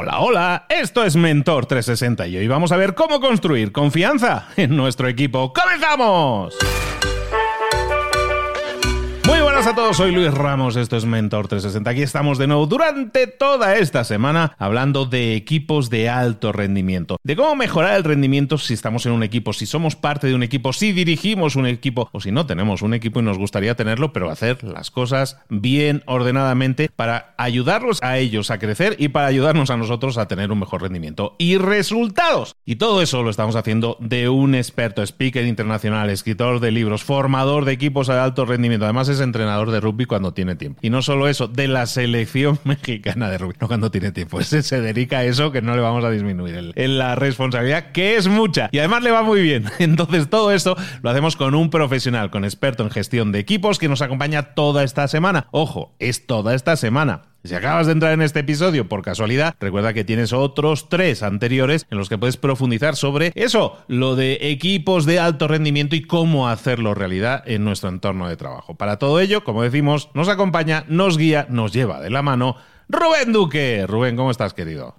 Hola, hola, esto es Mentor 360 y hoy vamos a ver cómo construir confianza en nuestro equipo. ¡Comenzamos! Buenas a todos, soy Luis Ramos, esto es Mentor 360. Aquí estamos de nuevo durante toda esta semana hablando de equipos de alto rendimiento, de cómo mejorar el rendimiento si estamos en un equipo, si somos parte de un equipo, si dirigimos un equipo o si no tenemos un equipo y nos gustaría tenerlo, pero hacer las cosas bien ordenadamente para ayudarlos a ellos a crecer y para ayudarnos a nosotros a tener un mejor rendimiento y resultados. Y todo eso lo estamos haciendo de un experto, speaker internacional, escritor de libros, formador de equipos de alto rendimiento. Además es entrenador de rugby cuando tiene tiempo. Y no solo eso, de la selección mexicana de rugby, no cuando tiene tiempo. Ese se dedica a eso que no le vamos a disminuir en la responsabilidad, que es mucha. Y además le va muy bien. Entonces todo esto lo hacemos con un profesional, con experto en gestión de equipos que nos acompaña toda esta semana. Ojo, es toda esta semana. Si acabas de entrar en este episodio por casualidad, recuerda que tienes otros tres anteriores en los que puedes profundizar sobre eso, lo de equipos de alto rendimiento y cómo hacerlo realidad en nuestro entorno de trabajo. Para todo ello, como decimos, nos acompaña, nos guía, nos lleva de la mano Rubén Duque. Rubén, ¿cómo estás, querido?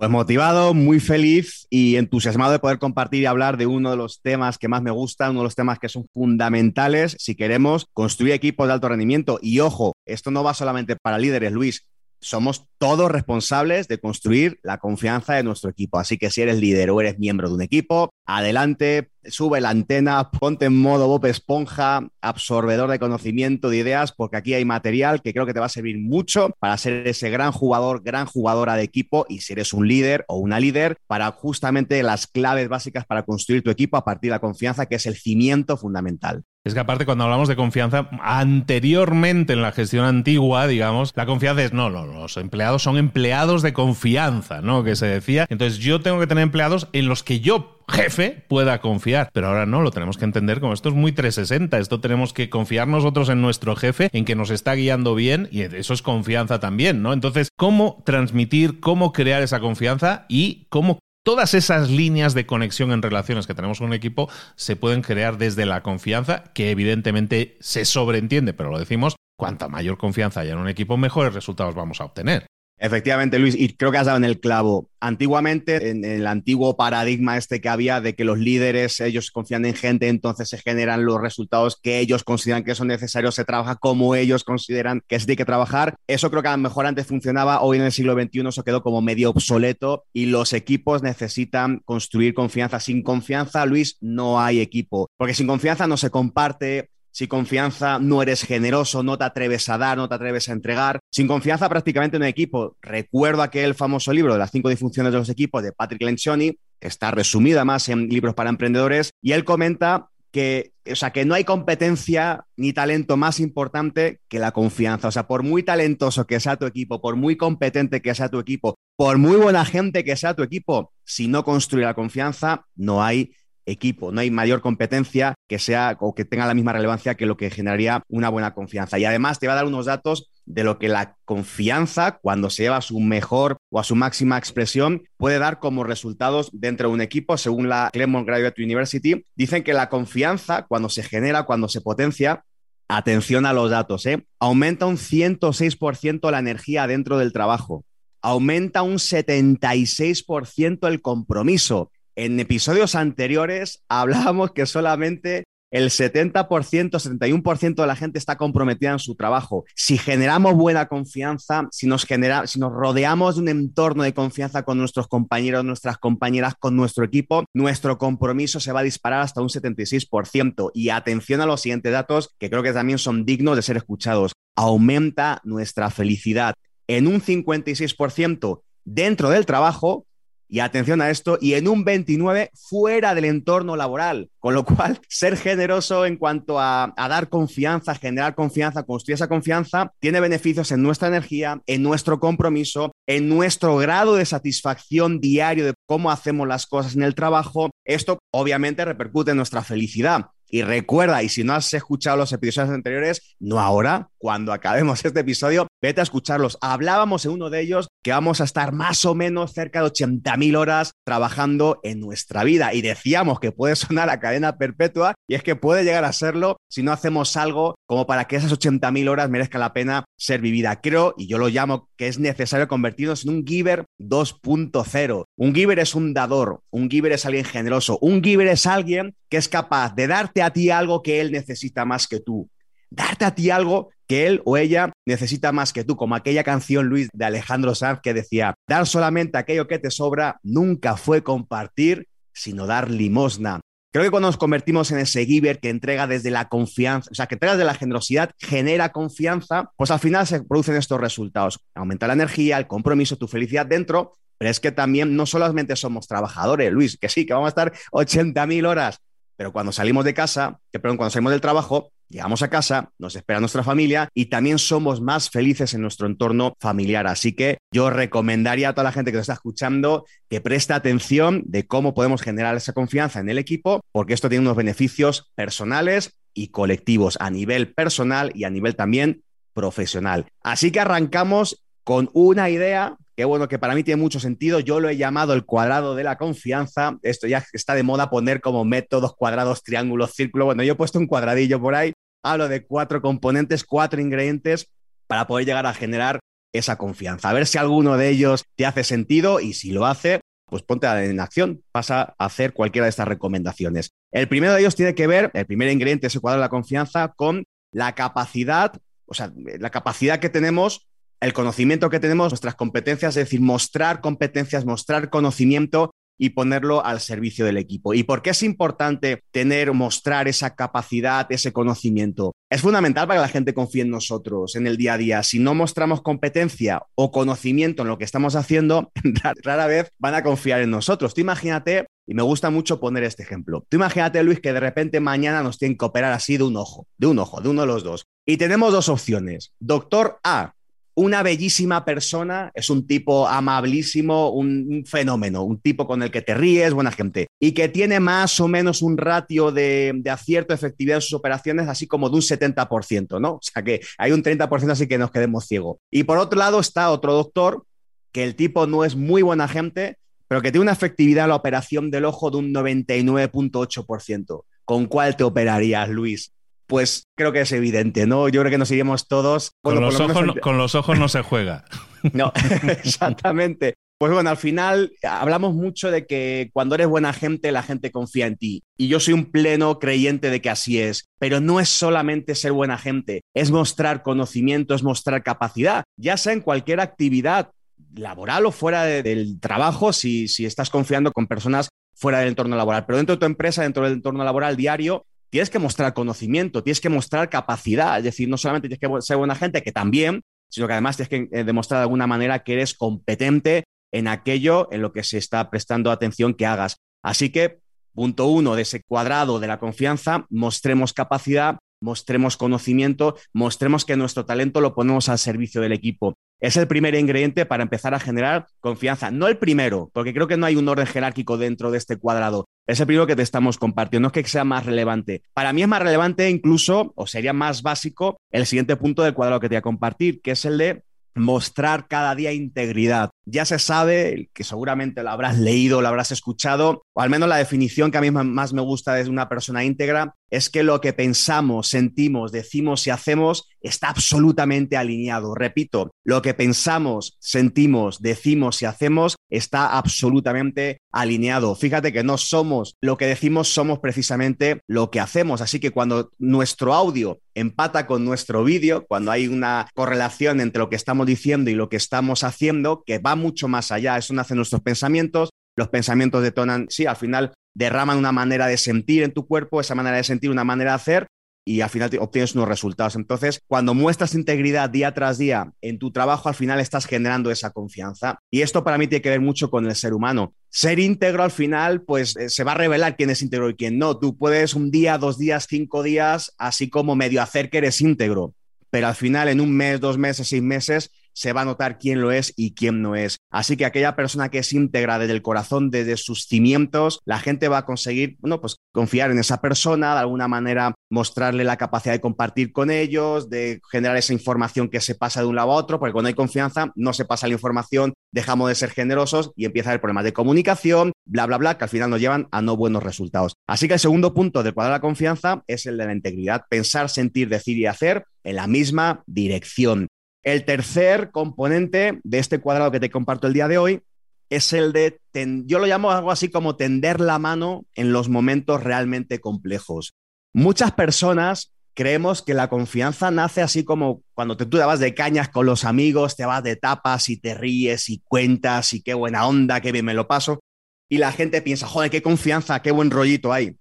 Pues motivado, muy feliz y entusiasmado de poder compartir y hablar de uno de los temas que más me gusta, uno de los temas que son fundamentales si queremos construir equipos de alto rendimiento. Y ojo, esto no va solamente para líderes, Luis. Somos todos responsables de construir la confianza de nuestro equipo. Así que si eres líder o eres miembro de un equipo, adelante, sube la antena, ponte en modo Bob Esponja, absorbedor de conocimiento, de ideas, porque aquí hay material que creo que te va a servir mucho para ser ese gran jugador, gran jugadora de equipo y si eres un líder o una líder, para justamente las claves básicas para construir tu equipo a partir de la confianza, que es el cimiento fundamental. Es que aparte cuando hablamos de confianza, anteriormente en la gestión antigua, digamos, la confianza es, no, no, los empleados son empleados de confianza, ¿no? Que se decía. Entonces yo tengo que tener empleados en los que yo jefe pueda confiar. Pero ahora no, lo tenemos que entender como esto es muy 360. Esto tenemos que confiar nosotros en nuestro jefe, en que nos está guiando bien y eso es confianza también, ¿no? Entonces, ¿cómo transmitir, cómo crear esa confianza y cómo Todas esas líneas de conexión en relaciones que tenemos con un equipo se pueden crear desde la confianza, que evidentemente se sobreentiende, pero lo decimos, cuanta mayor confianza haya en un equipo, mejores resultados vamos a obtener. Efectivamente, Luis, y creo que has dado en el clavo. Antiguamente, en el antiguo paradigma este que había de que los líderes, ellos confían en gente, entonces se generan los resultados que ellos consideran que son necesarios, se trabaja como ellos consideran que se tiene que trabajar. Eso creo que a lo mejor antes funcionaba, hoy en el siglo XXI eso quedó como medio obsoleto y los equipos necesitan construir confianza. Sin confianza, Luis, no hay equipo, porque sin confianza no se comparte, sin confianza no eres generoso, no te atreves a dar, no te atreves a entregar. Sin confianza prácticamente en un equipo. Recuerdo aquel famoso libro de las cinco disfunciones de los equipos de Patrick Lencioni, está resumida más en libros para emprendedores, y él comenta que, o sea, que no hay competencia ni talento más importante que la confianza. O sea, por muy talentoso que sea tu equipo, por muy competente que sea tu equipo, por muy buena gente que sea tu equipo, si no construye la confianza, no hay equipo. No hay mayor competencia que sea o que tenga la misma relevancia que lo que generaría una buena confianza. Y además te va a dar unos datos de lo que la confianza, cuando se lleva a su mejor o a su máxima expresión, puede dar como resultados dentro de un equipo, según la Claremont Graduate University. Dicen que la confianza, cuando se genera, cuando se potencia, atención a los datos, ¿eh? aumenta un 106% la energía dentro del trabajo, aumenta un 76% el compromiso, en episodios anteriores hablábamos que solamente el 70%, 71% de la gente está comprometida en su trabajo. Si generamos buena confianza, si nos, genera, si nos rodeamos de un entorno de confianza con nuestros compañeros, nuestras compañeras, con nuestro equipo, nuestro compromiso se va a disparar hasta un 76%. Y atención a los siguientes datos que creo que también son dignos de ser escuchados. Aumenta nuestra felicidad en un 56% dentro del trabajo y atención a esto, y en un 29 fuera del entorno laboral. Con lo cual, ser generoso en cuanto a, dar confianza, generar confianza, construir esa confianza, tiene beneficios en nuestra energía, en nuestro compromiso, en nuestro grado de satisfacción diario de cómo hacemos las cosas en el trabajo. Esto obviamente repercute en nuestra felicidad. Y recuerda, y si no has escuchado los episodios anteriores, no ahora, cuando acabemos este episodio, vete a escucharlos. Hablábamos en uno de ellos que vamos a estar más o menos cerca de 80.000 horas trabajando en nuestra vida. Y decíamos que puede sonar a cadena perpetua, y es que puede llegar a serlo si no hacemos algo como para que esas 80.000 horas merezca la pena ser vivida. Creo, y yo lo llamo, que es necesario convertirnos en un giver 2.0. Un giver es un dador, un giver es alguien generoso, un giver es alguien que es capaz de darte a ti algo que él necesita más que tú. Darte a ti algo que él o ella necesita más que tú, como aquella canción, Luis, de Alejandro Sanz que decía, dar solamente aquello que te sobra nunca fue compartir, sino dar limosna. Creo que cuando nos convertimos en ese giver que entrega desde la confianza, o sea, que entrega desde la generosidad, genera confianza, pues al final se producen estos resultados. Aumenta la energía, el compromiso, tu felicidad dentro, pero es que también no solamente somos trabajadores, Luis, que sí, que vamos a estar 80.000 horas, pero cuando salimos de casa, que perdón, cuando salimos del trabajo, llegamos a casa, nos espera nuestra familia y también somos más felices en nuestro entorno familiar. Así que yo recomendaría a toda la gente que nos está escuchando que preste atención de cómo podemos generar esa confianza en el equipo, porque esto tiene unos beneficios personales y colectivos a nivel personal y a nivel también profesional. Así que arrancamos con una idea que bueno, que para mí tiene mucho sentido. Yo lo he llamado el cuadrado de la confianza. Esto ya está de moda poner como métodos cuadrados, triángulos, círculos. Bueno, yo he puesto un cuadradillo por ahí. Hablo de cuatro componentes, cuatro ingredientes para poder llegar a generar esa confianza. A ver si alguno de ellos te hace sentido y si lo hace, pues ponte en acción, pasa a hacer cualquiera de estas recomendaciones. El primero de ellos tiene que ver, el primer ingrediente ese cuadrado de la confianza, con la capacidad, o sea, la capacidad que tenemos el conocimiento que tenemos, nuestras competencias, es decir, mostrar competencias, mostrar conocimiento y ponerlo al servicio del equipo. ¿Y por qué es importante tener, mostrar esa capacidad, ese conocimiento? Es fundamental para que la gente confíe en nosotros en el día a día. Si no mostramos competencia o conocimiento en lo que estamos haciendo, rara vez van a confiar en nosotros. Tú imagínate, y me gusta mucho poner este ejemplo, tú imagínate, Luis, que de repente mañana nos tienen que operar así de un ojo, de un ojo, de uno de los dos. Y tenemos dos opciones. Doctor A, una bellísima persona, es un tipo amabilísimo, un, fenómeno, un tipo con el que te ríes, buena gente, y que tiene más o menos un ratio de, de acierto, efectividad en sus operaciones, así como de un 70%, ¿no? O sea que hay un 30% así que nos quedemos ciegos. Y por otro lado está otro doctor, que el tipo no es muy buena gente, pero que tiene una efectividad en la operación del ojo de un 99.8%. ¿Con cuál te operarías, Luis? Pues creo que es evidente, ¿no? Yo creo que nos iríamos todos. Con, los, ojos, con los ojos no se juega. no, exactamente. Pues bueno, al final hablamos mucho de que cuando eres buena gente, la gente confía en ti. Y yo soy un pleno creyente de que así es. Pero no es solamente ser buena gente, es mostrar conocimiento, es mostrar capacidad, ya sea en cualquier actividad laboral o fuera del trabajo, si, si estás confiando con personas fuera del entorno laboral. Pero dentro de tu empresa, dentro del entorno laboral diario, tienes que mostrar conocimiento, tienes que mostrar capacidad, es decir, no solamente tienes que ser buena gente, que también, sino que además tienes que eh, demostrar de alguna manera que eres competente en aquello en lo que se está prestando atención que hagas. Así que, punto uno de ese cuadrado de la confianza, mostremos capacidad, mostremos conocimiento, mostremos que nuestro talento lo ponemos al servicio del equipo. Es el primer ingrediente para empezar a generar confianza. No el primero, porque creo que no hay un orden jerárquico dentro de este cuadrado. Es el primero que te estamos compartiendo, no es que sea más relevante. Para mí es más relevante incluso, o sería más básico, el siguiente punto del cuadrado que te voy a compartir, que es el de mostrar cada día integridad. Ya se sabe, que seguramente lo habrás leído, lo habrás escuchado, o al menos la definición que a mí más me gusta de una persona íntegra, es que lo que pensamos, sentimos, decimos y hacemos está absolutamente alineado. Repito, lo que pensamos, sentimos, decimos y hacemos está absolutamente alineado. Fíjate que no somos lo que decimos, somos precisamente lo que hacemos. Así que cuando nuestro audio empata con nuestro vídeo, cuando hay una correlación entre lo que estamos diciendo y lo que estamos haciendo, que va mucho más allá, eso nace en nuestros pensamientos, los pensamientos detonan, sí, al final derraman una manera de sentir en tu cuerpo, esa manera de sentir, una manera de hacer, y al final obtienes unos resultados. Entonces, cuando muestras integridad día tras día en tu trabajo, al final estás generando esa confianza. Y esto para mí tiene que ver mucho con el ser humano. Ser íntegro al final, pues eh, se va a revelar quién es íntegro y quién no. Tú puedes un día, dos días, cinco días, así como medio hacer que eres íntegro. Pero al final, en un mes, dos meses, seis meses, se va a notar quién lo es y quién no es. Así que aquella persona que es íntegra desde el corazón, desde sus cimientos, la gente va a conseguir, bueno, pues confiar en esa persona, de alguna manera mostrarle la capacidad de compartir con ellos, de generar esa información que se pasa de un lado a otro, porque cuando hay confianza no se pasa la información, dejamos de ser generosos y empieza a haber problemas de comunicación, bla, bla, bla, que al final nos llevan a no buenos resultados. Así que el segundo punto del cuadro de la confianza es el de la integridad, pensar, sentir, decir y hacer en la misma dirección. El tercer componente de este cuadrado que te comparto el día de hoy es el de, yo lo llamo algo así como tender la mano en los momentos realmente complejos. Muchas personas creemos que la confianza nace así como cuando te, tú te vas de cañas con los amigos, te vas de tapas y te ríes y cuentas y qué buena onda, qué bien me lo paso. Y la gente piensa, joder, qué confianza, qué buen rollito hay.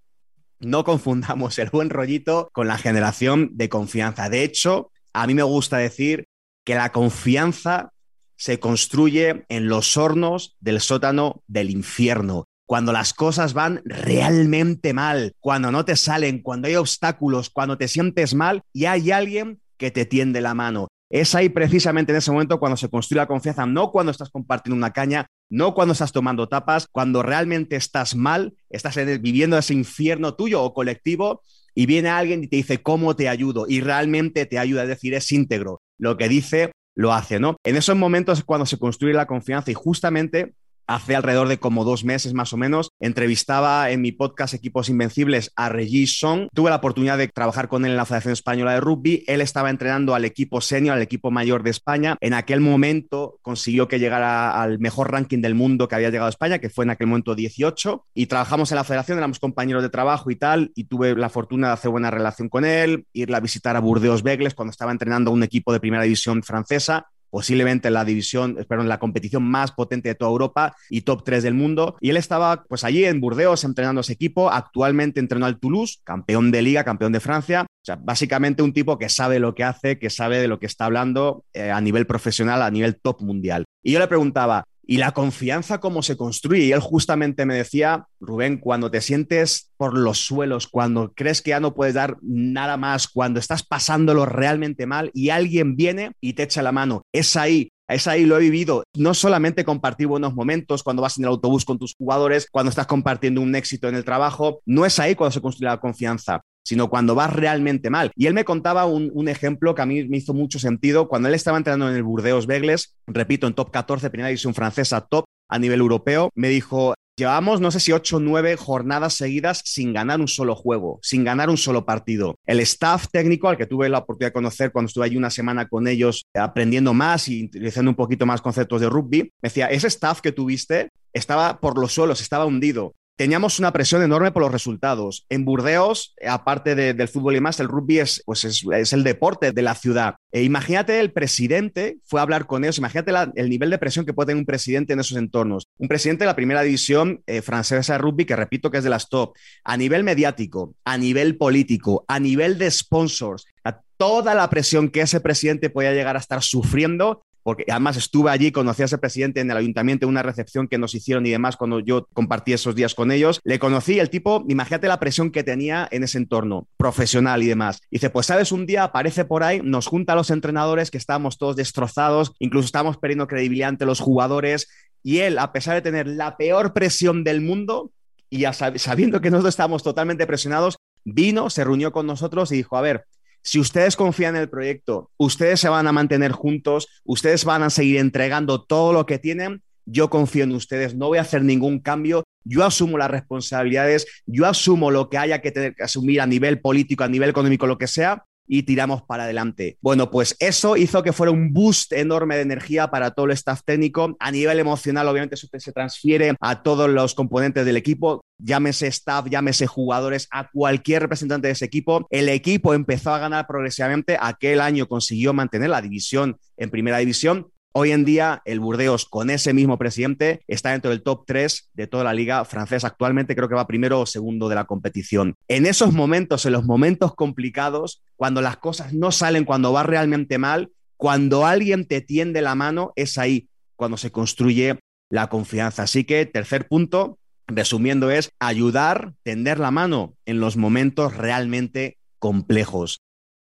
No confundamos el buen rollito con la generación de confianza. De hecho, a mí me gusta decir que la confianza se construye en los hornos del sótano del infierno. Cuando las cosas van realmente mal, cuando no te salen, cuando hay obstáculos, cuando te sientes mal y hay alguien que te tiende la mano. Es ahí precisamente en ese momento cuando se construye la confianza, no cuando estás compartiendo una caña, no cuando estás tomando tapas, cuando realmente estás mal, estás viviendo ese infierno tuyo o colectivo y viene alguien y te dice, ¿cómo te ayudo? Y realmente te ayuda, es decir, es íntegro. Lo que dice, lo hace, ¿no? En esos momentos es cuando se construye la confianza y justamente hace alrededor de como dos meses más o menos, entrevistaba en mi podcast Equipos Invencibles a Regis Song. Tuve la oportunidad de trabajar con él en la Federación Española de Rugby. Él estaba entrenando al equipo senior, al equipo mayor de España. En aquel momento consiguió que llegara al mejor ranking del mundo que había llegado a España, que fue en aquel momento 18. Y trabajamos en la federación, éramos compañeros de trabajo y tal. Y tuve la fortuna de hacer buena relación con él, irle a visitar a Burdeos Begles cuando estaba entrenando un equipo de primera división francesa posiblemente la división, espero, en la competición más potente de toda Europa y top 3 del mundo. Y él estaba pues allí en Burdeos entrenando ese equipo, actualmente entrenó al Toulouse, campeón de liga, campeón de Francia. O sea, básicamente un tipo que sabe lo que hace, que sabe de lo que está hablando eh, a nivel profesional, a nivel top mundial. Y yo le preguntaba, ¿y la confianza cómo se construye? Y él justamente me decía, Rubén, cuando te sientes por los suelos, cuando crees que ya no puedes dar nada más, cuando estás pasándolo realmente mal y alguien viene y te echa la mano, es ahí es ahí, lo he vivido. No solamente compartir buenos momentos cuando vas en el autobús con tus jugadores, cuando estás compartiendo un éxito en el trabajo, no es ahí cuando se construye la confianza sino cuando vas realmente mal. Y él me contaba un, un, ejemplo que a mí me hizo mucho sentido. Cuando él estaba entrenando en el Burdeos Begles, repito, en top 14, primera división francesa, top a nivel europeo, me dijo, Llevamos, no sé si ocho o nueve jornadas seguidas sin ganar un solo juego, sin ganar un solo partido. El staff técnico, al que tuve la oportunidad de conocer cuando estuve allí una semana con ellos, aprendiendo más y utilizando un poquito más conceptos de rugby, me decía, ese staff que tuviste estaba por los suelos, estaba hundido teníamos una presión enorme por los resultados. En Burdeos, aparte del fútbol y más, el rugby es, pues es, el deporte de la ciudad. E imagínate el presidente, fue a hablar con ellos, imagínate el nivel de presión que puede tener un presidente en esos entornos. Un presidente de la primera división eh, francesa de rugby, que repito que es de las top, a nivel mediático, a nivel político, a nivel de sponsors, a toda la presión que ese presidente podía llegar a estar sufriendo porque además estuve allí, conocí a ese presidente en el ayuntamiento, en una recepción que nos hicieron y demás cuando yo compartí esos días con ellos. Le conocí, el tipo, imagínate la presión que tenía en ese entorno profesional y demás. dice, pues sabes, un día aparece por ahí, nos junta a los entrenadores que estábamos todos destrozados, incluso estábamos perdiendo credibilidad ante los jugadores y él, a pesar de tener la peor presión del mundo y sabiendo que nosotros estábamos totalmente presionados, vino, se reunió con nosotros y dijo, a ver, si ustedes confían en el proyecto, ustedes se van a mantener juntos, ustedes van a seguir entregando todo lo que tienen, yo confío en ustedes, no voy a hacer ningún cambio, yo asumo las responsabilidades, yo asumo lo que haya que, tener que asumir a nivel político, a nivel económico, lo que sea, y tiramos para adelante. Bueno, pues eso hizo que fuera un boost enorme de energía para todo el staff técnico. A nivel emocional, obviamente, eso se transfiere a todos los componentes del equipo llámese staff, llámese jugadores, a cualquier representante de ese equipo. El equipo empezó a ganar progresivamente. Aquel año consiguió mantener la división en primera división. Hoy en día, el Burdeos, con ese mismo presidente, está dentro del top 3 de toda la liga francesa. Actualmente creo que va primero o segundo de la competición. En esos momentos, en los momentos complicados, cuando las cosas no salen, cuando va realmente mal, cuando alguien te tiende la mano, es ahí cuando se construye la confianza. Así que, tercer punto, resumiendo, es ayudar, tender la mano en los momentos realmente complejos.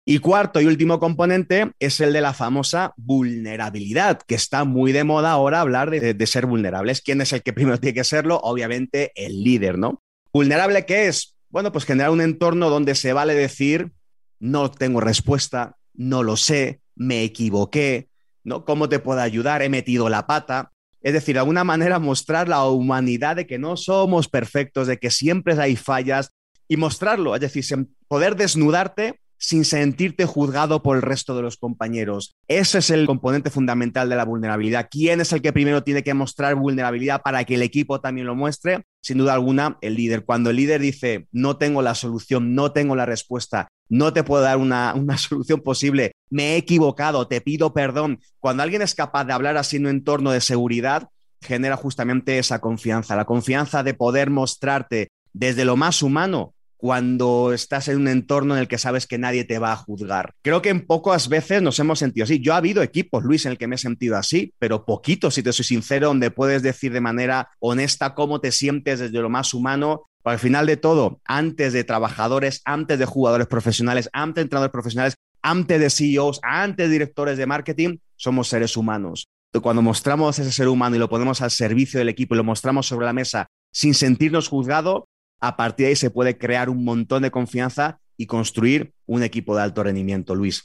Y cuarto y último componente es el de la famosa vulnerabilidad, que está muy de moda ahora hablar de, ser vulnerables. ¿Quién es el que primero tiene que serlo? Obviamente el líder, ¿no? ¿Vulnerable qué es? Bueno, pues generar un entorno donde se vale decir, no tengo respuesta, no lo sé, me equivoqué, ¿no? ¿Cómo te puedo ayudar? He metido la pata. Es decir, de alguna manera mostrar la humanidad de que no somos perfectos, de que siempre hay fallas y mostrarlo, es decir, poder desnudarte sin sentirte juzgado por el resto de los compañeros. Ese es el componente fundamental de la vulnerabilidad. ¿Quién es el que primero tiene que mostrar vulnerabilidad para que el equipo también lo muestre? Sin duda alguna, el líder. Cuando el líder dice, no tengo la solución, no tengo la respuesta, no te puedo dar una, solución posible, me he equivocado, te pido perdón. Cuando alguien es capaz de hablar así en un entorno de seguridad, genera justamente esa confianza, la confianza de poder mostrarte desde lo más humano cuando estás en un entorno en el que sabes que nadie te va a juzgar. Creo que en pocas veces nos hemos sentido así. Yo ha habido equipos, Luis, en el que me he sentido así, pero poquito, si te soy sincero, donde puedes decir de manera honesta cómo te sientes desde lo más humano. Al final de todo, antes de trabajadores, antes de jugadores profesionales, antes de entrenadores profesionales, antes de CEOs, antes de directores de marketing, somos seres humanos. Cuando mostramos ese ser humano y lo ponemos al servicio del equipo y lo mostramos sobre la mesa sin sentirnos juzgados, a partir de ahí se puede crear un montón de confianza y construir un equipo de alto rendimiento, Luis.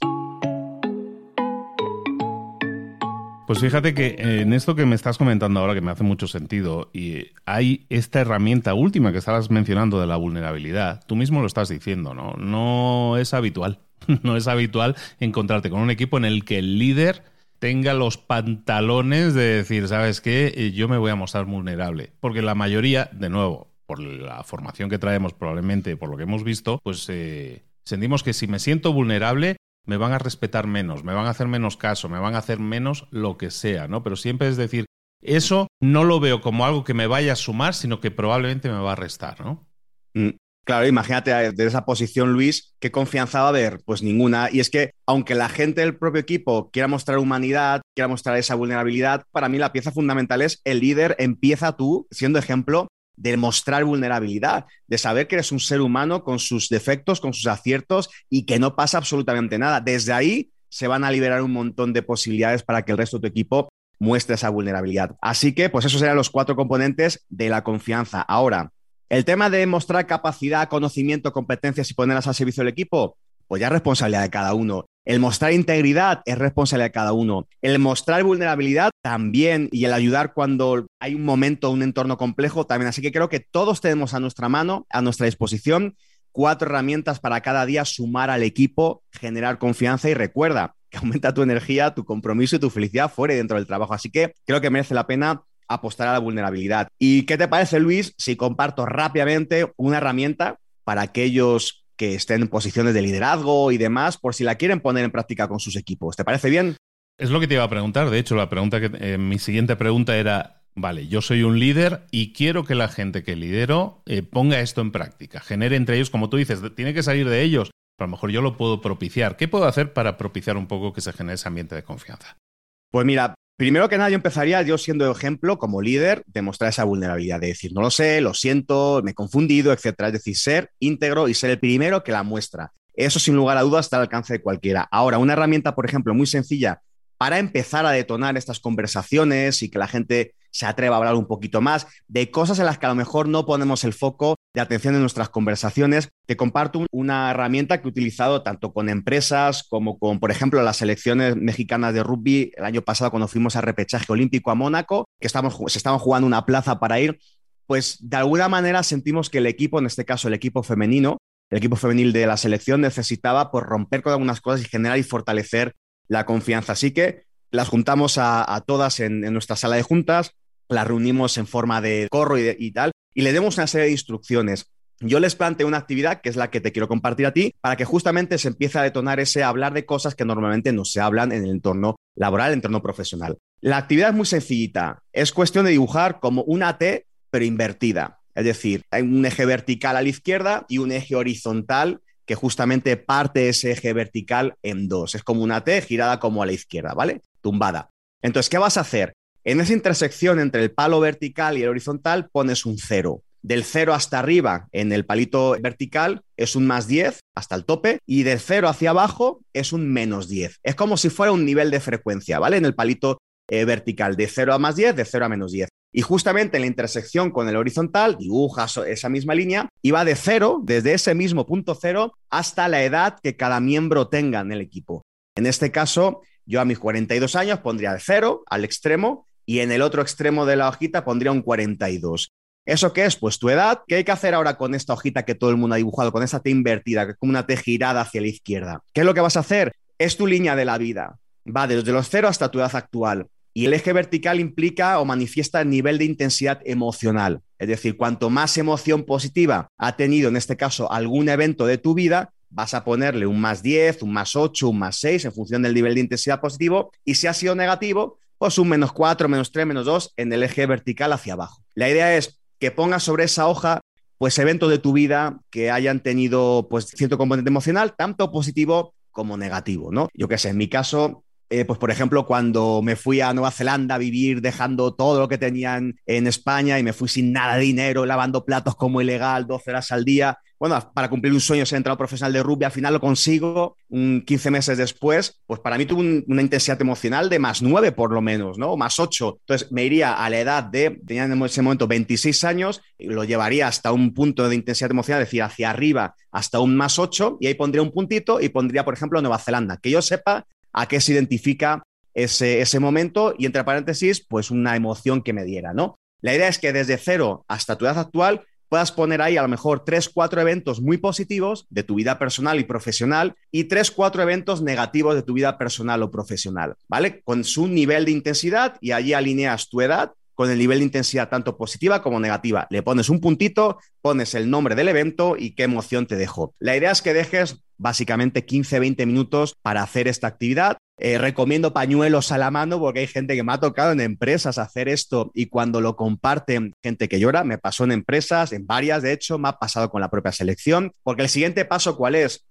Pues fíjate que en esto que me estás comentando ahora, que me hace mucho sentido, y hay esta herramienta última que estabas mencionando de la vulnerabilidad, tú mismo lo estás diciendo, ¿no? No es habitual, no es habitual encontrarte con un equipo en el que el líder tenga los pantalones de decir, ¿sabes qué? Yo me voy a mostrar vulnerable. Porque la mayoría, de nuevo, por la formación que traemos, probablemente por lo que hemos visto, pues eh, sentimos que si me siento vulnerable, me van a respetar menos, me van a hacer menos caso, me van a hacer menos lo que sea, ¿no? Pero siempre es decir, eso no lo veo como algo que me vaya a sumar, sino que probablemente me va a restar, ¿no? Mm, claro, imagínate eh, de esa posición, Luis, ¿qué confianza va a haber? Pues ninguna. Y es que, aunque la gente del propio equipo quiera mostrar humanidad, quiera mostrar esa vulnerabilidad, para mí la pieza fundamental es el líder empieza tú, siendo ejemplo, de mostrar vulnerabilidad, de saber que eres un ser humano con sus defectos, con sus aciertos y que no pasa absolutamente nada. Desde ahí se van a liberar un montón de posibilidades para que el resto de tu equipo muestre esa vulnerabilidad. Así que, pues esos serían los cuatro componentes de la confianza. Ahora, el tema de mostrar capacidad, conocimiento, competencias y ponerlas al servicio del equipo, pues ya es responsabilidad de cada uno. El mostrar integridad es responsabilidad de cada uno. El mostrar vulnerabilidad también y el ayudar cuando hay un momento, un entorno complejo también. Así que creo que todos tenemos a nuestra mano, a nuestra disposición, cuatro herramientas para cada día sumar al equipo, generar confianza y recuerda que aumenta tu energía, tu compromiso y tu felicidad fuera y dentro del trabajo. Así que creo que merece la pena apostar a la vulnerabilidad. ¿Y qué te parece, Luis, si comparto rápidamente una herramienta para aquellos que estén en posiciones de liderazgo y demás, por si la quieren poner en práctica con sus equipos. ¿Te parece bien? Es lo que te iba a preguntar. De hecho, la pregunta que eh, mi siguiente pregunta era: vale, yo soy un líder y quiero que la gente que lidero eh, ponga esto en práctica, genere entre ellos, como tú dices, tiene que salir de ellos. Pero a lo mejor yo lo puedo propiciar. ¿Qué puedo hacer para propiciar un poco que se genere ese ambiente de confianza? Pues mira, Primero que nada, yo empezaría yo siendo ejemplo como líder de mostrar esa vulnerabilidad, de decir, no lo sé, lo siento, me he confundido, etcétera. Es decir, ser íntegro y ser el primero que la muestra. Eso sin lugar a dudas está al alcance de cualquiera. Ahora, una herramienta, por ejemplo, muy sencilla para empezar a detonar estas conversaciones y que la gente se atreva a hablar un poquito más de cosas en las que a lo mejor no ponemos el foco de atención en nuestras conversaciones. Te comparto una herramienta que he utilizado tanto con empresas como con, por ejemplo, las selecciones mexicanas de rugby el año pasado cuando fuimos a repechaje olímpico a Mónaco, que estamos, se estaban jugando una plaza para ir. Pues de alguna manera sentimos que el equipo, en este caso el equipo femenino, el equipo femenil de la selección necesitaba por pues, romper con algunas cosas y generar y fortalecer la confianza. Así que las juntamos a, todas en, nuestra sala de juntas, las reunimos en forma de corro y, tal, y le demos una serie de instrucciones. Yo les planteo una actividad que es la que te quiero compartir a ti para que justamente se empiece a detonar ese hablar de cosas que normalmente no se hablan en el entorno laboral, el entorno profesional. La actividad es muy sencillita. Es cuestión de dibujar como una T, pero invertida. Es decir, hay un eje vertical a la izquierda y un eje horizontal que justamente parte ese eje vertical en dos. Es como una T girada como a la izquierda, ¿vale? Tumbada. Entonces, ¿qué vas a hacer? En esa intersección entre el palo vertical y el horizontal pones un cero. Del 0 hasta arriba en el palito vertical es un más 10 hasta el tope y del 0 hacia abajo es un menos 10. Es como si fuera un nivel de frecuencia, ¿vale? En el palito eh, vertical, de 0 a más 10, de 0 a menos 10. Y justamente en la intersección con el horizontal, dibujas esa misma línea y va de 0, desde ese mismo punto 0, hasta la edad que cada miembro tenga en el equipo. En este caso, yo a mis 42 años pondría el 0 al extremo y en el otro extremo de la hojita pondría un 42. ¿Eso qué es? Pues tu edad. ¿Qué hay que hacer ahora con esta hojita que todo el mundo ha dibujado, con esta T invertida, que es como una T girada hacia la izquierda? ¿Qué es lo que vas a hacer? Es tu línea de la vida. Va desde los 0 hasta tu edad actual. Y el eje vertical implica o manifiesta el nivel de intensidad emocional. Es decir, cuanto más emoción positiva ha tenido, en este caso, algún evento de tu vida, vas a ponerle un más 10, un más 8, un más 6 en función del nivel de intensidad positivo. Y si ha sido negativo, pues un menos 4, menos 3, menos 2 en el eje vertical hacia abajo. La idea es que pongas sobre esa hoja pues eventos de tu vida que hayan tenido pues cierto componente emocional, tanto positivo como negativo, ¿no? Yo qué sé, en mi caso, eh, pues por ejemplo, cuando me fui a Nueva Zelanda a vivir dejando todo lo que tenían en España y me fui sin nada de dinero, lavando platos como ilegal, 12 horas al día. Bueno, para cumplir un sueño ser entrado profesional de rugby, al final lo consigo un 15 meses después, pues para mí tuvo una intensidad emocional de más 9 por lo menos, ¿no? Más 8. Entonces me iría a la edad de, tenía en ese momento 26 años, y lo llevaría hasta un punto de intensidad emocional, es decir, hacia arriba hasta un más 8, y ahí pondría un puntito y pondría, por ejemplo, Nueva Zelanda. Que yo sepa a qué se identifica ese, ese momento y entre paréntesis, pues una emoción que me diera, ¿no? La idea es que desde cero hasta tu edad actual puedas poner ahí a lo mejor tres, cuatro eventos muy positivos de tu vida personal y profesional y tres, cuatro eventos negativos de tu vida personal o profesional, ¿vale? Con su nivel de intensidad y allí alineas tu edad con el nivel de intensidad tanto positiva como negativa. Le pones un puntito, pones el nombre del evento y qué emoción te dejó. La idea es que dejes básicamente 15-20 minutos para hacer esta actividad. Eh, recomiendo pañuelos a la mano porque hay gente que me ha tocado en empresas hacer esto y cuando lo comparten, gente que llora, me pasó en empresas, en varias, de hecho, me ha pasado con la propia selección, porque el siguiente paso, ¿cuál es?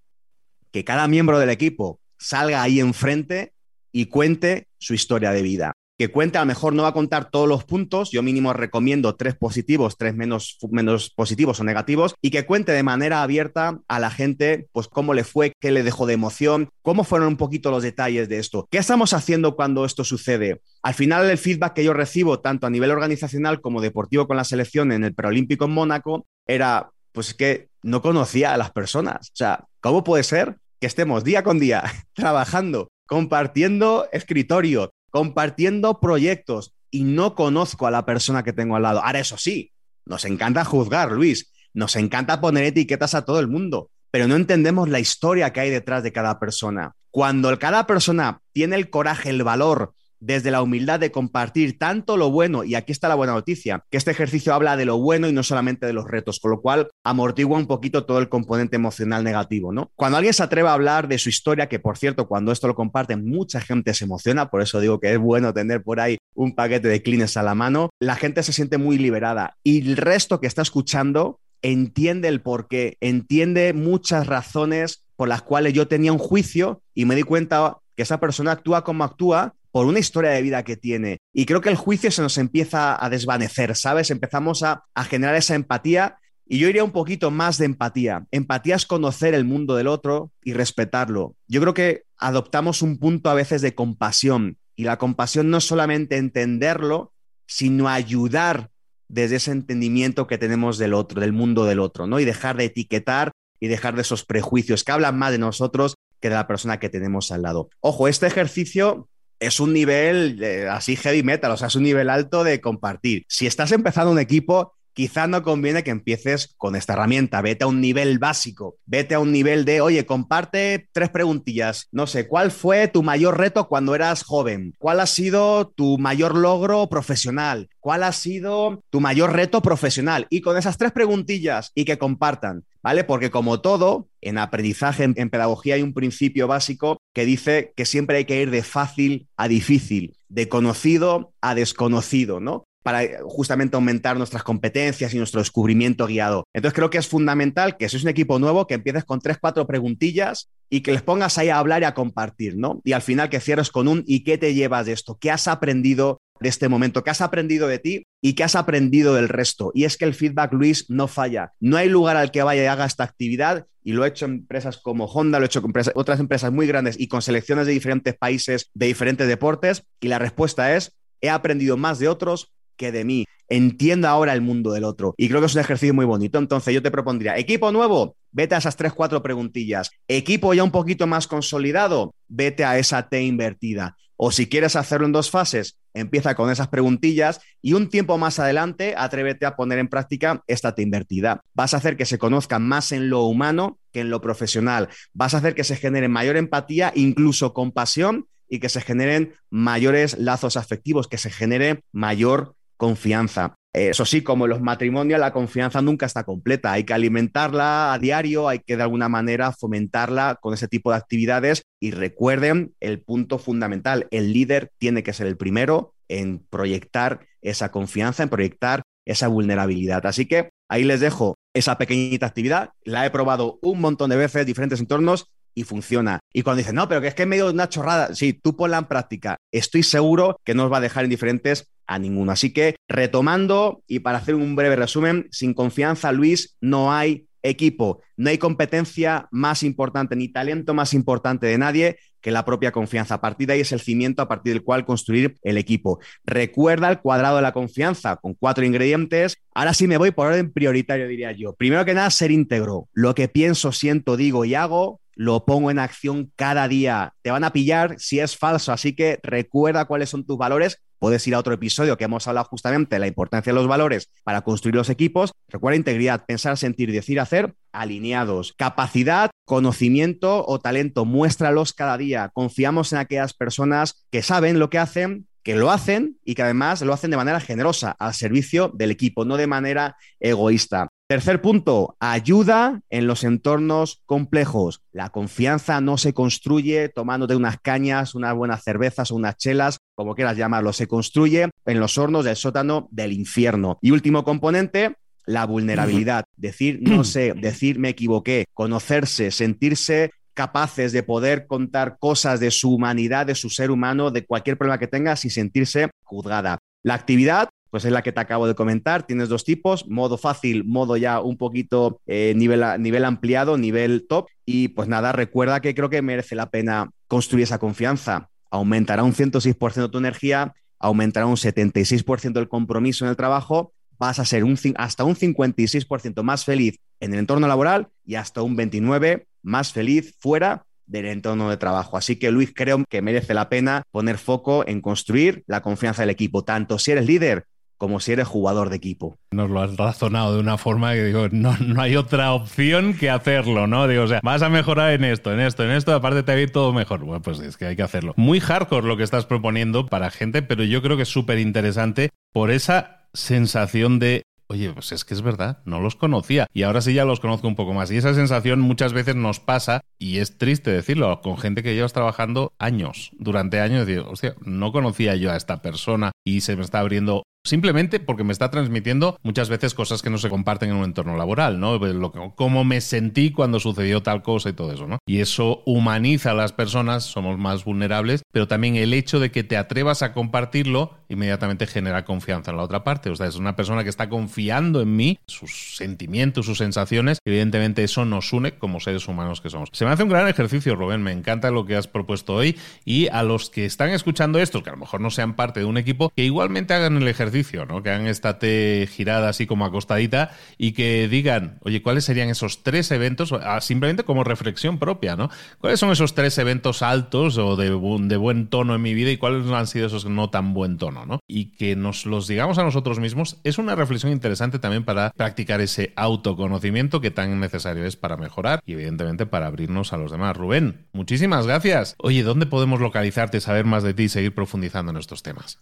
Que cada miembro del equipo salga ahí enfrente y cuente su historia de vida que cuente, a lo mejor no va a contar todos los puntos, yo mínimo recomiendo tres positivos, tres menos, menos positivos o negativos, y que cuente de manera abierta a la gente, pues cómo le fue, qué le dejó de emoción, cómo fueron un poquito los detalles de esto, qué estamos haciendo cuando esto sucede. Al final, el feedback que yo recibo, tanto a nivel organizacional como deportivo con la selección en el preolímpico en Mónaco, era, pues que no conocía a las personas. O sea, ¿cómo puede ser que estemos día con día trabajando compartiendo escritorio, compartiendo proyectos y no conozco a la persona que tengo al lado. Ahora, eso sí, nos encanta juzgar, Luis, nos encanta poner etiquetas a todo el mundo, pero no entendemos la historia que hay detrás de cada persona. Cuando cada persona tiene el coraje, el valor desde la humildad de compartir tanto lo bueno, y aquí está la buena noticia, que este ejercicio habla de lo bueno y no solamente de los retos, con lo cual amortigua un poquito todo el componente emocional negativo, ¿no? Cuando alguien se atreve a hablar de su historia, que por cierto, cuando esto lo comparten, mucha gente se emociona, por eso digo que es bueno tener por ahí un paquete de clines a la mano, la gente se siente muy liberada y el resto que está escuchando entiende el porqué, entiende muchas razones por las cuales yo tenía un juicio y me di cuenta que esa persona actúa como actúa por una historia de vida que tiene. Y creo que el juicio se nos empieza a desvanecer, ¿sabes? Empezamos a, generar esa empatía y yo iría un poquito más de empatía. Empatía es conocer el mundo del otro y respetarlo. Yo creo que adoptamos un punto a veces de compasión y la compasión no es solamente entenderlo, sino ayudar desde ese entendimiento que tenemos del otro, del mundo del otro, ¿no? Y dejar de etiquetar y dejar de esos prejuicios que hablan más de nosotros que de la persona que tenemos al lado. Ojo, este ejercicio es un nivel eh, así heavy metal, o sea, es un nivel alto de compartir. Si estás empezando un equipo, quizá no conviene que empieces con esta herramienta. Vete a un nivel básico, vete a un nivel de, oye, comparte tres preguntillas. No sé, ¿cuál fue tu mayor reto cuando eras joven? ¿Cuál ha sido tu mayor logro profesional? ¿Cuál ha sido tu mayor reto profesional? Y con esas tres preguntillas y que compartan. ¿Vale? Porque como todo, en aprendizaje, en, en, pedagogía hay un principio básico que dice que siempre hay que ir de fácil a difícil, de conocido a desconocido, ¿no? Para justamente aumentar nuestras competencias y nuestro descubrimiento guiado. Entonces creo que es fundamental que si es un equipo nuevo, que empieces con tres, cuatro preguntillas y que les pongas ahí a hablar y a compartir, ¿no? Y al final que cierres con un ¿y qué te llevas de esto? ¿Qué has aprendido de este momento? ¿Qué has aprendido de ti y qué has aprendido del resto? Y es que el feedback, Luis, no falla. No hay lugar al que vaya y haga esta actividad, y lo he hecho en empresas como Honda, lo he hecho con otras empresas muy grandes y con selecciones de diferentes países, de diferentes deportes, y la respuesta es, he aprendido más de otros que de mí. Entienda ahora el mundo del otro. Y creo que es un ejercicio muy bonito. Entonces yo te propondría, equipo nuevo, vete a esas tres, cuatro preguntillas. Equipo ya un poquito más consolidado, vete a esa T invertida. O si quieres hacerlo en dos fases, empieza con esas preguntillas y un tiempo más adelante atrévete a poner en práctica esta T invertida. Vas a hacer que se conozca más en lo humano que en lo profesional. Vas a hacer que se genere mayor empatía, incluso compasión y que se generen mayores lazos afectivos, que se genere mayor confianza. Eso sí, como en los matrimonios, la confianza nunca está completa. Hay que alimentarla a diario, hay que de alguna manera fomentarla con ese tipo de actividades. Y recuerden el punto fundamental, el líder tiene que ser el primero en proyectar esa confianza, en proyectar esa vulnerabilidad. Así que ahí les dejo esa pequeñita actividad. La he probado un montón de veces, diferentes entornos, y funciona. Y cuando dicen, no, pero que es que es medio de una chorrada, sí, tú ponla en práctica. Estoy seguro que no os va a dejar indiferentes a ninguno. Así que retomando y para hacer un breve resumen, sin confianza, Luis, no hay equipo, no hay competencia más importante ni talento más importante de nadie que la propia confianza. A partir de ahí es el cimiento a partir del cual construir el equipo. Recuerda el cuadrado de la confianza con cuatro ingredientes. Ahora sí me voy por orden prioritario, diría yo. Primero que nada, ser íntegro. Lo que pienso, siento, digo y hago lo pongo en acción cada día. Te van a pillar si es falso, así que recuerda cuáles son tus valores. Puedes ir a otro episodio que hemos hablado justamente de la importancia de los valores para construir los equipos. Recuerda integridad, pensar, sentir, decir, hacer, alineados. Capacidad, conocimiento o talento, muéstralos cada día. Confiamos en aquellas personas que saben lo que hacen, que lo hacen y que además lo hacen de manera generosa, al servicio del equipo, no de manera egoísta. Tercer punto, ayuda en los entornos complejos. La confianza no se construye tomándote unas cañas, unas buenas cervezas o unas chelas, como quieras llamarlo, se construye en los hornos del sótano del infierno. Y último componente, la vulnerabilidad. Decir no sé, decir me equivoqué, conocerse, sentirse capaces de poder contar cosas de su humanidad, de su ser humano, de cualquier problema que tengas y sentirse juzgada. La actividad pues es la que te acabo de comentar. Tienes dos tipos, modo fácil, modo ya un poquito eh, nivel, nivel ampliado, nivel top. Y pues nada, recuerda que creo que merece la pena construir esa confianza. Aumentará un 106% tu energía, aumentará un 76% el compromiso en el trabajo, vas a ser un, hasta un 56% más feliz en el entorno laboral y hasta un 29% más feliz fuera del entorno de trabajo. Así que Luis, creo que merece la pena poner foco en construir la confianza del equipo, tanto si eres líder como si eres jugador de equipo. Nos lo has razonado de una forma que digo, no, no hay otra opción que hacerlo, ¿no? Digo, o sea, vas a mejorar en esto, en esto, en esto, aparte te va a ir todo mejor. Bueno, pues es que hay que hacerlo. Muy hardcore lo que estás proponiendo para gente, pero yo creo que es súper interesante por esa sensación de oye, pues es que es verdad, no los conocía y ahora sí ya los conozco un poco más. Y esa sensación muchas veces nos pasa, y es triste decirlo, con gente que llevas trabajando años, durante años, digo, hostia, no conocía yo a esta persona y se me está abriendo simplemente porque me está transmitiendo muchas veces cosas que no se comparten en un entorno laboral, ¿no? Pues lo cómo me sentí cuando sucedió tal cosa y todo eso, ¿no? Y eso humaniza a las personas, somos más vulnerables, pero también el hecho de que te atrevas a compartirlo inmediatamente genera confianza en la otra parte. O sea, es una persona que está confiando en mí, sus sentimientos, sus sensaciones, evidentemente eso nos une como seres humanos que somos. Se me hace un gran ejercicio, Rubén, me encanta lo que has propuesto hoy y a los que están escuchando esto, que a lo mejor no sean parte de un equipo, que igualmente hagan el ejercicio Que hagan esta T girada así como acostadita y que digan, oye, ¿cuáles serían esos tres eventos? Ah, simplemente como reflexión propia, ¿no? ¿Cuáles son esos tres eventos altos o de, de buen tono en mi vida y cuáles han sido esos no tan buen tono, ¿no? Y que nos los digamos a nosotros mismos es una reflexión interesante también para practicar ese autoconocimiento que tan necesario es para mejorar y evidentemente para abrirnos a los demás. Rubén, muchísimas gracias. Oye, ¿dónde podemos localizarte, saber más de ti y seguir profundizando en estos temas?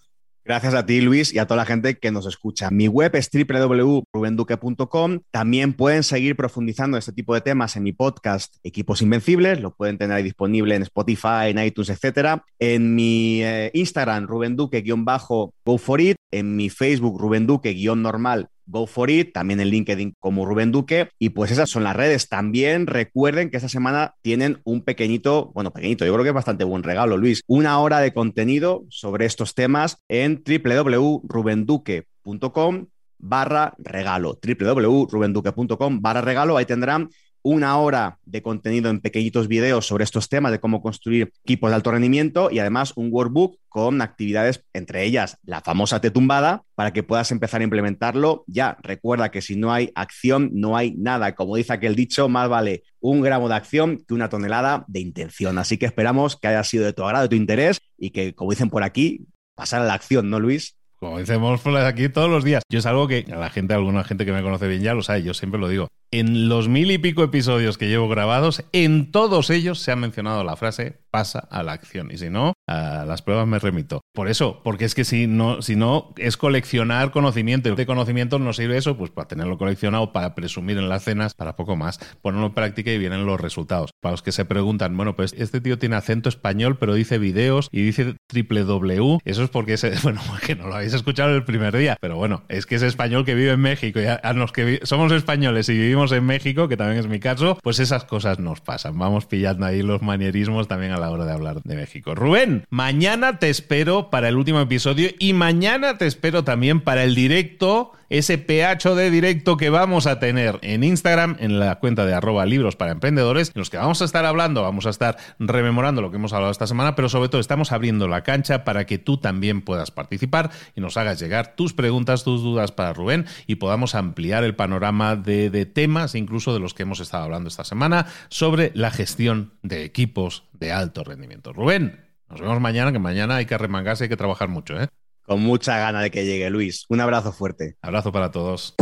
Gracias a ti, Luis, y a toda la gente que nos escucha. Mi web es www.rubenduque.com. También pueden seguir profundizando en este tipo de temas en mi podcast Equipos Invencibles. Lo pueden tener ahí disponible en Spotify, en iTunes, etcétera. En mi eh, Instagram, rubenduque-go for it. En mi Facebook, rubenduque-normal go for it, también en LinkedIn como Rubén Duque. Y pues esas son las redes. También recuerden que esta semana tienen un pequeñito, bueno, pequeñito, yo creo que es bastante buen regalo, Luis, una hora de contenido sobre estos temas en www.rubenduque.com barra regalo, www.rubenduque.com barra regalo. Ahí tendrán una hora de contenido en pequeñitos videos sobre estos temas de cómo construir equipos de alto rendimiento y además un workbook con actividades, entre ellas la famosa tetumbada, para que puedas empezar a implementarlo ya. Recuerda que si no hay acción, no hay nada. Como dice aquel dicho, más vale un gramo de acción que una tonelada de intención. Así que esperamos que haya sido de tu agrado, de tu interés y que, como dicen por aquí, pasar a la acción, ¿no, Luis? Como decimos aquí todos los días. Yo es algo que a la gente, alguna gente que me conoce bien ya lo sabe, yo siempre lo digo en los mil y pico episodios que llevo grabados, en todos ellos se ha mencionado la frase pasa a la acción. Y si no, a las pruebas me remito. Por eso, porque es que si no, si no es coleccionar conocimiento. De conocimiento no sirve eso, pues para tenerlo coleccionado, para presumir en las cenas, para poco más. Ponerlo en práctica y vienen los resultados. Para los que se preguntan, bueno, pues este tío tiene acento español, pero dice videos y dice triple W. Eso es porque, es, bueno, que no lo habéis escuchado el primer día. Pero bueno, es que es español que vive en México. Y a los que somos españoles y vivimos en México, que también es mi caso, pues esas cosas nos pasan. Vamos pillando ahí los manierismos también a la hora de hablar de México. Rubén, mañana te espero para el último episodio y mañana te espero también para el directo ese PH de directo que vamos a tener en Instagram, en la cuenta de arroba libros para emprendedores, en los que vamos a estar hablando, vamos a estar rememorando lo que hemos hablado esta semana, pero sobre todo estamos abriendo la cancha para que tú también puedas participar y nos hagas llegar tus preguntas, tus dudas para Rubén y podamos ampliar el panorama de, temas, incluso de los que hemos estado hablando esta semana, sobre la gestión de equipos de alto rendimiento. Rubén, nos vemos mañana, que mañana hay que remangarse, hay que trabajar mucho, ¿eh? Con mucha gana de que llegue, Luis. Un abrazo fuerte. Abrazo para todos.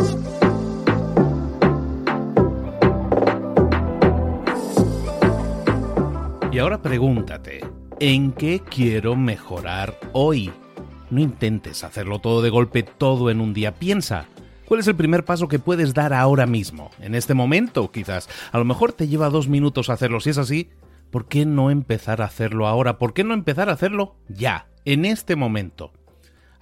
Y ahora pregúntate, ¿en qué quiero mejorar hoy? No intentes hacerlo todo de golpe, todo en un día. Piensa, ¿cuál es el primer paso que puedes dar ahora mismo? En este momento, quizás. A lo mejor te lleva dos minutos hacerlo. Si es así, ¿por qué no empezar a hacerlo ahora? ¿Por qué no empezar a hacerlo ya, en este momento?